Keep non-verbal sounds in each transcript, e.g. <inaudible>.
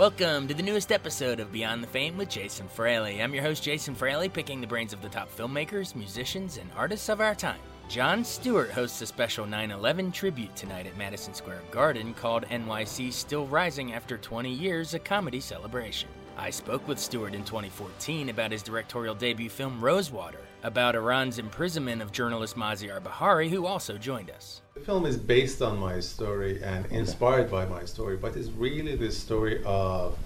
Welcome to the newest episode of Beyond the Fame with Jason Fraley. I'm your host, Jason Fraley, picking the brains of the top filmmakers, musicians, and artists of our time. Jon Stewart hosts a special 9 11 tribute tonight at Madison Square Garden called NYC Still Rising After 20 Years, a comedy celebration. I spoke with Stewart in 2014 about his directorial debut film Rosewater, about Iran's imprisonment of journalist Maziar Bahari, who also joined us. The film is based on my story and inspired by my story, but it's really the story of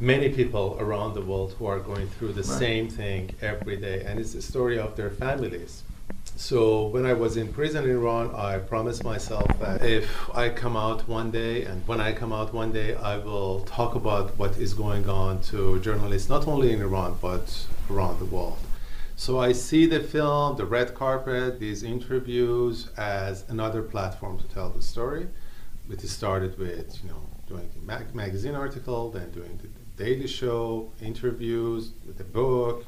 many people around the world who are going through the right. same thing every day, and it's the story of their families. So when I was in prison in Iran, I promised myself that if I come out one day, and when I come out one day, I will talk about what is going on to journalists, not only in Iran but around the world. So I see the film, the red carpet, these interviews as another platform to tell the story. It started with you know doing the mag- magazine article, then doing the Daily Show interviews, the book,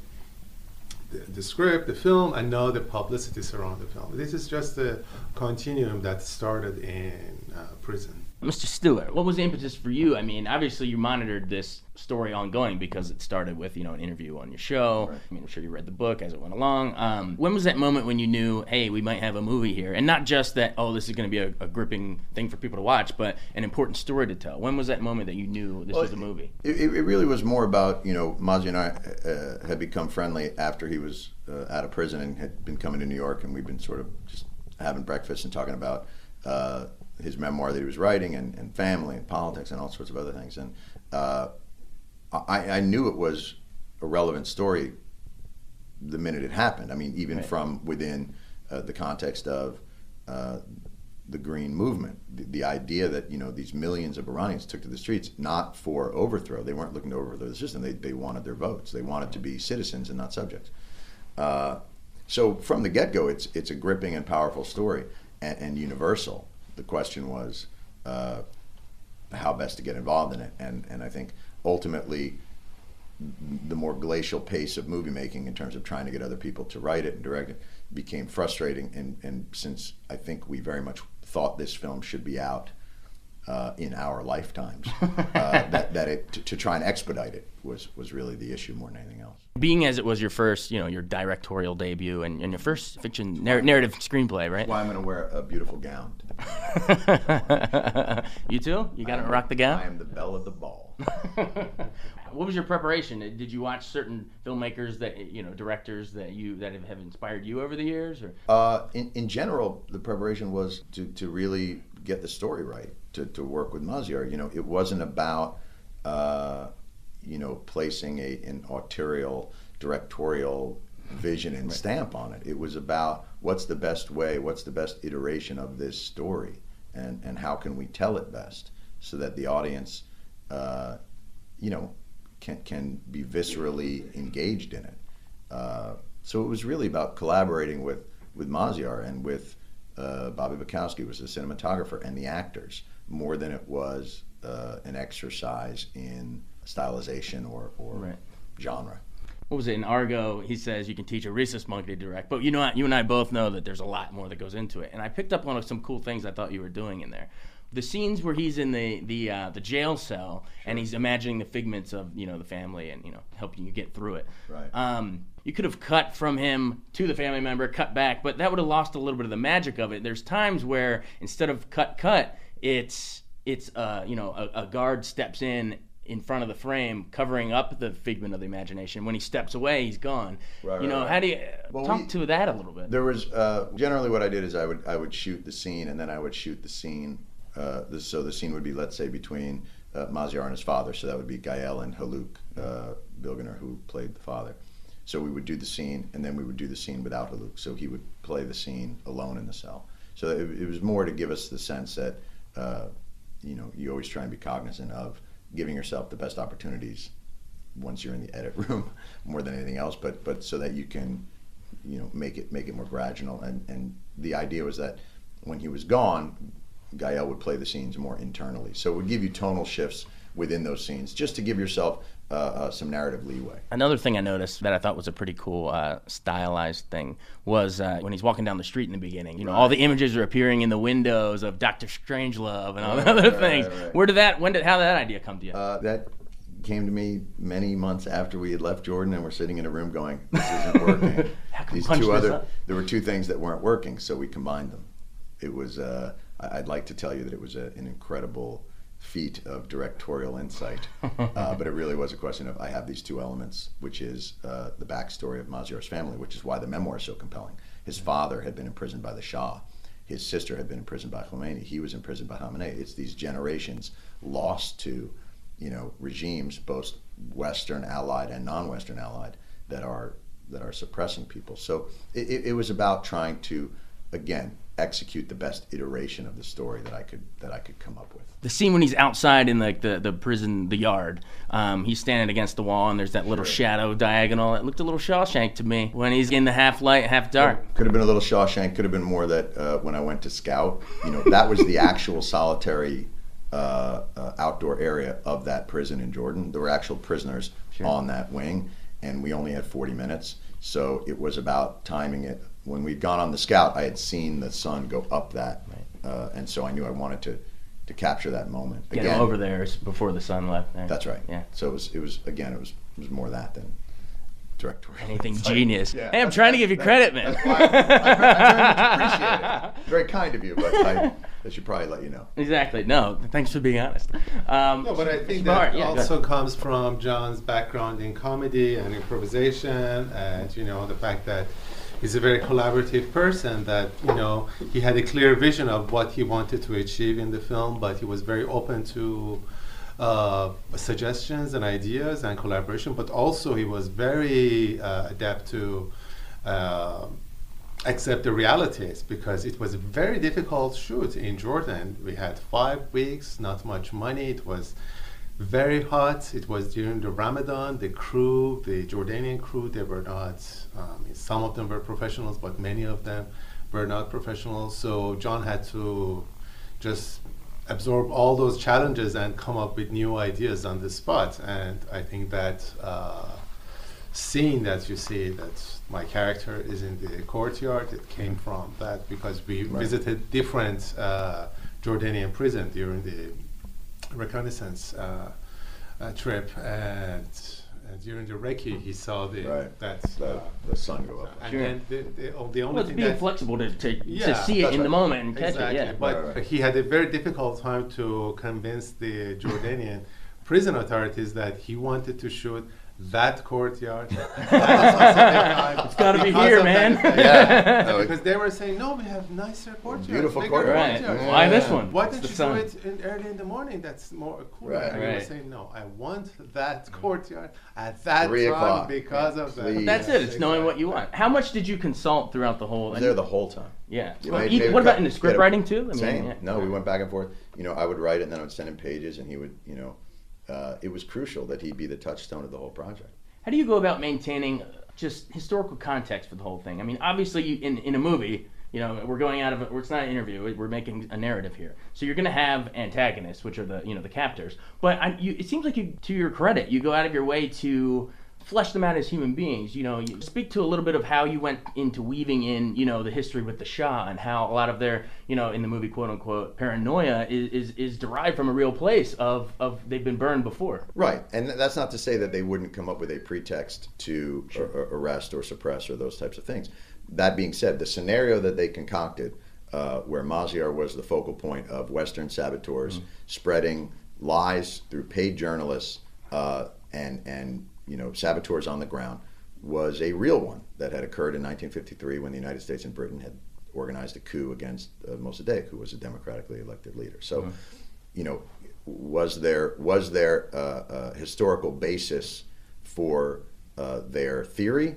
the, the, script, the film, and now the publicity surrounding the film. This is just a continuum that started in uh, prison. Mr. Stewart, what was the impetus for you? I mean, obviously you monitored this story ongoing because it started with you know an interview on your show. Right. I mean, I'm sure you read the book as it went along. Um, when was that moment when you knew, hey, we might have a movie here, and not just that, oh, this is going to be a, a, gripping thing for people to watch, but an important story to tell. When was that moment that you knew this well, was a movie? It, it, really was more about you know Mazi and I uh, had become friendly after he was uh, out of prison and had been coming to New York, and we've been sort of just having breakfast and talking about. Uh, his memoir that he was writing and, and family and politics and all sorts of other things. And uh, I, I, knew it was a relevant story the minute it happened. I mean, even right. from within uh, the context of uh, the green movement, the, the, idea that you know these millions of Iranians took to the streets not for overthrow. They weren't looking to overthrow the system. They, they wanted their votes. They wanted to be citizens and not subjects. Uh, so from the get go, it's it's a gripping and powerful story and, and universal the question was uh, how best to get involved in it. And, and I think ultimately, the more glacial pace of movie making in terms of trying to get other people to write it and direct it became frustrating. And, and since I think we very much thought this film should be out uh, in our lifetimes, <laughs> uh, that, that it, to, to, try and expedite it was, was really the issue more than anything else. Being as it was your first, you know, your directorial debut and, and your first fiction narr- narrative screenplay, right? Why I'm going to wear a beautiful gown. <laughs> you too? You got to rock the gown? I am the belle of the ball. <laughs> what was your preparation? Did you watch certain filmmakers that you know, directors that you that have, have inspired you over the years? Or uh, in in general, the preparation was to to really get the story right, to to work with Maziar. You know, it wasn't about uh, you know placing a an autorial directorial vision and right. stamp on it. It was about what's the best way, what's the best iteration of this story, and, and how can we tell it best so that the audience, uh, you know, can, can be viscerally engaged in it. Uh, so it was really about collaborating with, with Maziar and with uh, Bobby Bukowski, was the cinematographer, and the actors, more than it was uh, an exercise in stylization or, or right. genre what was it in Argo? He says you can teach a rhesus monkey to direct, but you know, you and I both know that there's a lot more that goes into it. And I picked up on some cool things I thought you were doing in there. The scenes where he's in the the uh, the jail cell sure. and he's imagining the figments of you know the family and you know helping you get through it. Right. Um, you could have cut from him to the family member, cut back, but that would have lost a little bit of the magic of it. There's times where instead of cut cut, it's it's uh, you know a, a guard steps in in front of the frame, covering up the figment of the imagination. When he steps away, he's gone. Right, you know, right. how do you well, talk we, to that a little bit? There was uh, generally what I did is I would I would shoot the scene, and then I would shoot the scene. Uh, this, so the scene would be, let's say, between uh, Maziar and his father. So that would be Gael and Haluk uh, Bilginer, who played the father. So we would do the scene, and then we would do the scene without Haluk. So he would play the scene alone in the cell. So it, it was more to give us the sense that, uh, you know, you always try and be cognizant of giving yourself the best opportunities once you're in the edit <laughs> room, more than anything else. But but so that you can, you know, make it make it more gradual. And and the idea was that when he was gone, Gael would play the scenes more internally. So it would give you tonal shifts within those scenes, just to give yourself uh, uh, some narrative leeway. Another thing I noticed that I thought was a pretty cool uh, stylized thing was uh, when he's walking down the street in the beginning. You know, all the images are appearing in the windows of Doctor Strangelove and all the other right, things. right, right. Where did that? When did? How did that idea come to you? Uh, that came to me many months after we had left Jordan, and we're sitting in a room going, "This isn't working." <laughs> How can we These two other, up? there were two things that weren't working, so we combined them. It was. Uh, I'd like to tell you that it was a, an incredible feat of directorial insight, <laughs> uh, but it really was a question of I have these two elements, which is uh, the backstory of Maziar's family, which is why the memoir is so compelling. His father had been imprisoned by the Shah. His sister had been imprisoned by Khomeini. He was imprisoned by Khamenei. It's these generations lost to, you know, regimes, both Western allied and non-Western allied, that are that are suppressing people. So it, it was about trying to, again, execute the best iteration of the story that I could that I could come up with. the scene when he's outside in like the, the prison, the yard, um, he's standing against the wall and there's that little shadow diagonal. It looked a little Shawshank to me when he's in the half light, half dark. Could have been a little Shawshank. Could have been more that uh, when I went to scout, you know, that was the actual solitary uh, uh, outdoor area of that prison in Jordan. There were actual prisoners on that wing, and we only had 40 minutes. So it was about timing it. When we'd gone on the scout, I had seen the sun go up that, uh, and so I knew I wanted to to capture that moment. Get him over there before the sun left. There. That's right. Yeah. So it was it was again it was it was more that than directorial. Anything insight. genius. Yeah. Hey, I'm trying to give you credit, man. That's I, I, I very much appreciate it. <laughs> Very kind of you, but I, I should probably let you know. Exactly. No, thanks for being honest. Um, No, but I think smart, that yeah, also comes from Jon's background in comedy and improvisation, and you know the fact that he's a very collaborative person. That you know he had a clear vision of what he wanted to achieve in the film, but he was very open to uh, suggestions and ideas and collaboration. But also he was very uh, adept to. Uh, accept the realities because it was a very difficult shoot in Jordan. We had five weeks, not much money. It was very hot. It was during the Ramadan. The crew, the Jordanian crew, they were not. Um, some of them were professionals, but many of them were not professionals. So Jon had to just absorb all those challenges and come up with new ideas on the spot. And I think that. Uh, scene that you see that my character is in the courtyard it came from that because we Right. visited different uh, jordanian prison during the reconnaissance uh, uh, trip and uh, during the recce he saw the Right. that The, uh, the sun go up. and Sure. then the, the, oh, the only Well, it's thing being that flexible to, to, to Yeah, see it that's in the moment and catch it. Yeah. But Right, right. he had a very difficult time to convince the Jordanian prison authorities that he wanted to shoot that courtyard. <laughs> it's gotta be here, man. Yeah. <laughs> No, because they were saying, no, we have nicer courtyards. Beautiful courtyard. Right. courtyards." Why this one? Why It's don't you sun. do it in early in the morning? That's more cooler. Right. And he was Right. saying, no, I want that mm. courtyard at that Three time o'clock. because of that. Please. That's it. It's knowing what you want. How much did you consult throughout the whole? There the whole time. yeah. You Well, may- what about in the script writing too? I Same. yeah. No, we went back and forth. You know, I would write it, and then I would send him pages, and he would, you know, uh, it was crucial that he be the touchstone of the whole project. How do you go about maintaining just historical context for the whole thing? I mean, obviously, you, in in a movie, you know, we're going out of it. It's not an interview. We're making a narrative here. So you're going to have antagonists, which are the you know the captors. But I, you, it seems like you, to your credit, you go out of your way to flesh them out as human beings. You know, you speak to a little bit of how you went into weaving in, you know, the history with the Shah and how a lot of their, you know, in the movie, quote unquote, paranoia is is, is derived from a real place of of they've been burned before. Right, and that's not to say that they wouldn't come up with a pretext to a- a- arrest or suppress or those types of things. That being said, the scenario that they concocted, uh, where Maziar was the focal point of Western saboteurs spreading lies through paid journalists uh, and and you know saboteurs on the ground, was a real one that had occurred in 1953 when the United States and Britain had organized a coup against uh, Mossadegh, who was a democratically elected leader. So, you know, was there was there a historical basis for uh, their theory?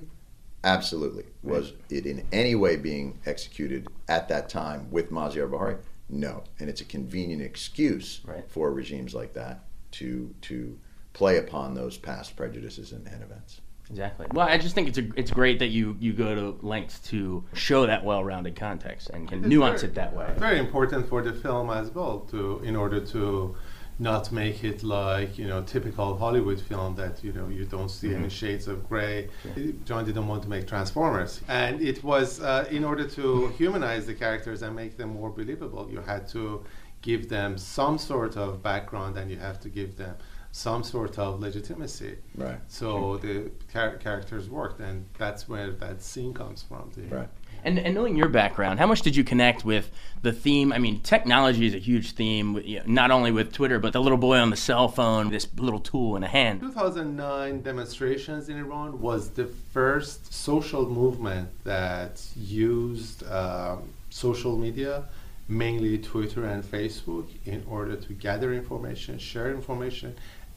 Absolutely. Was it in any way being executed at that time with Maziar Bahari? No. And it's a convenient excuse right. for regimes like that to to play upon those past prejudices and, and events. Exactly. Well, I just think it's a, it's great that you, you go to lengths to show that well-rounded context and can it's nuance very, it that way. Very important for the film as well to in order to not make it like you know typical Hollywood film that you know you don't see mm-hmm. any shades of gray. Yeah. Jon didn't want to make Transformers, and it was uh, in order to humanize the characters and make them more believable. You had to give them some sort of background, and you have to give them some sort of legitimacy. Right. So the char- characters worked, and that's where that scene comes from. The, right. And, and knowing your background, how much did you connect with the theme? I mean, technology is a huge theme, you know, not only with Twitter, but the little boy on the cell phone, this little tool in a hand. 2009 demonstrations in Iran was the first social movement that used um, social media, mainly Twitter and Facebook, in order to gather information, share information,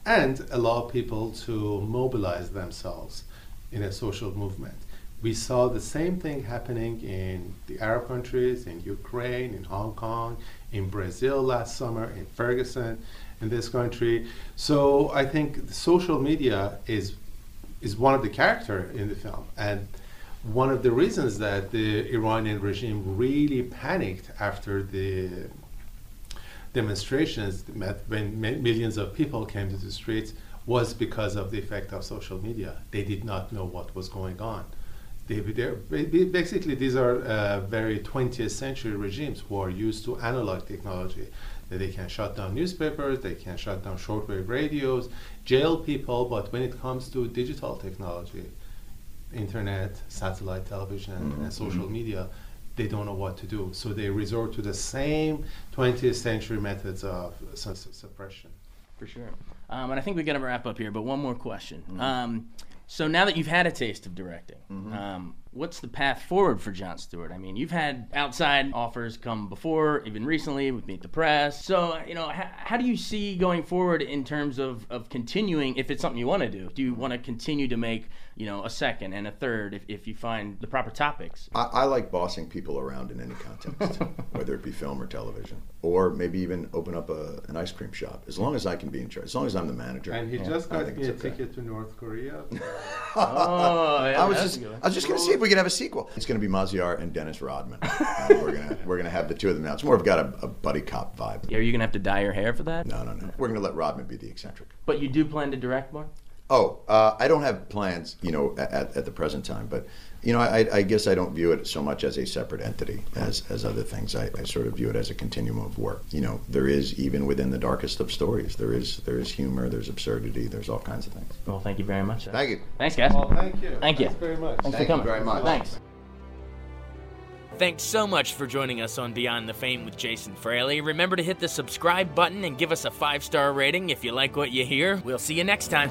and allow people to mobilize themselves in a social movement we saw the same thing happening in the Arab countries, in Ukraine, in Hong Kong, in Brazil last summer, in Ferguson, in this country. So I think social media is is one of the character in the film, and one of the reasons that the Iranian regime really panicked after the demonstrations when millions of people came to the streets was because of the effect of social media. They did not know what was going on they, basically these are uh, very 20th century regimes who are used to analog technology. They can shut down newspapers, they can shut down shortwave radios, jail people, but when it comes to digital technology, internet, satellite television, mm-hmm. and social mm-hmm. media, they don't know what to do. So they resort to the same 20th century methods of suppression. For sure. Um, and I think we got to wrap up here, but one more question. Mm-hmm. Um, so now that you've had a taste of directing, mm-hmm. um, what's the path forward for Jon Stewart? I mean, you've had outside offers come before, even recently with Meet the Press. So, you know, how, how do you see going forward in terms of, of continuing, if it's something you want to do? Do you want to continue to make, you know, a second and a third if, if you find the proper topics? I, I like bossing people around in any context, <laughs> whether it be film or television, or maybe even open up a, an ice cream shop, as long as I can be in charge, as long as I'm the manager. And he yeah, just got me a okay. ticket to North Korea. <laughs> Oh, oh, yeah, I was just, I was just going to see if we could have a sequel. It's going to be Maziar and Dennis Rodman. uh, we're gonna <laughs> we're gonna have the two of them now. It's more of got a, a buddy cop vibe. Are you going to have to dye your hair for that? No, no, no. We're going to let Rodman be the eccentric. But you do plan to direct more? Oh, uh, I don't have plans, you know, at, at the present time. But you know, I, I, guess I don't view it so much as a separate entity as, as other things. I, I, sort of view it as a continuum of work. You know, there is even within the darkest of stories, there is there is humor, there's absurdity, there's all kinds of things. Well, thank you very much. Thank you. Thanks, guys. Well, thank you. Thank you. Thanks very much. Thanks thank for coming. very much. Thanks. Thanks so much for joining us on Beyond the Fame with Jason Fraley. Remember to hit the subscribe button and give us a five star rating if you like what you hear. We'll see you next time.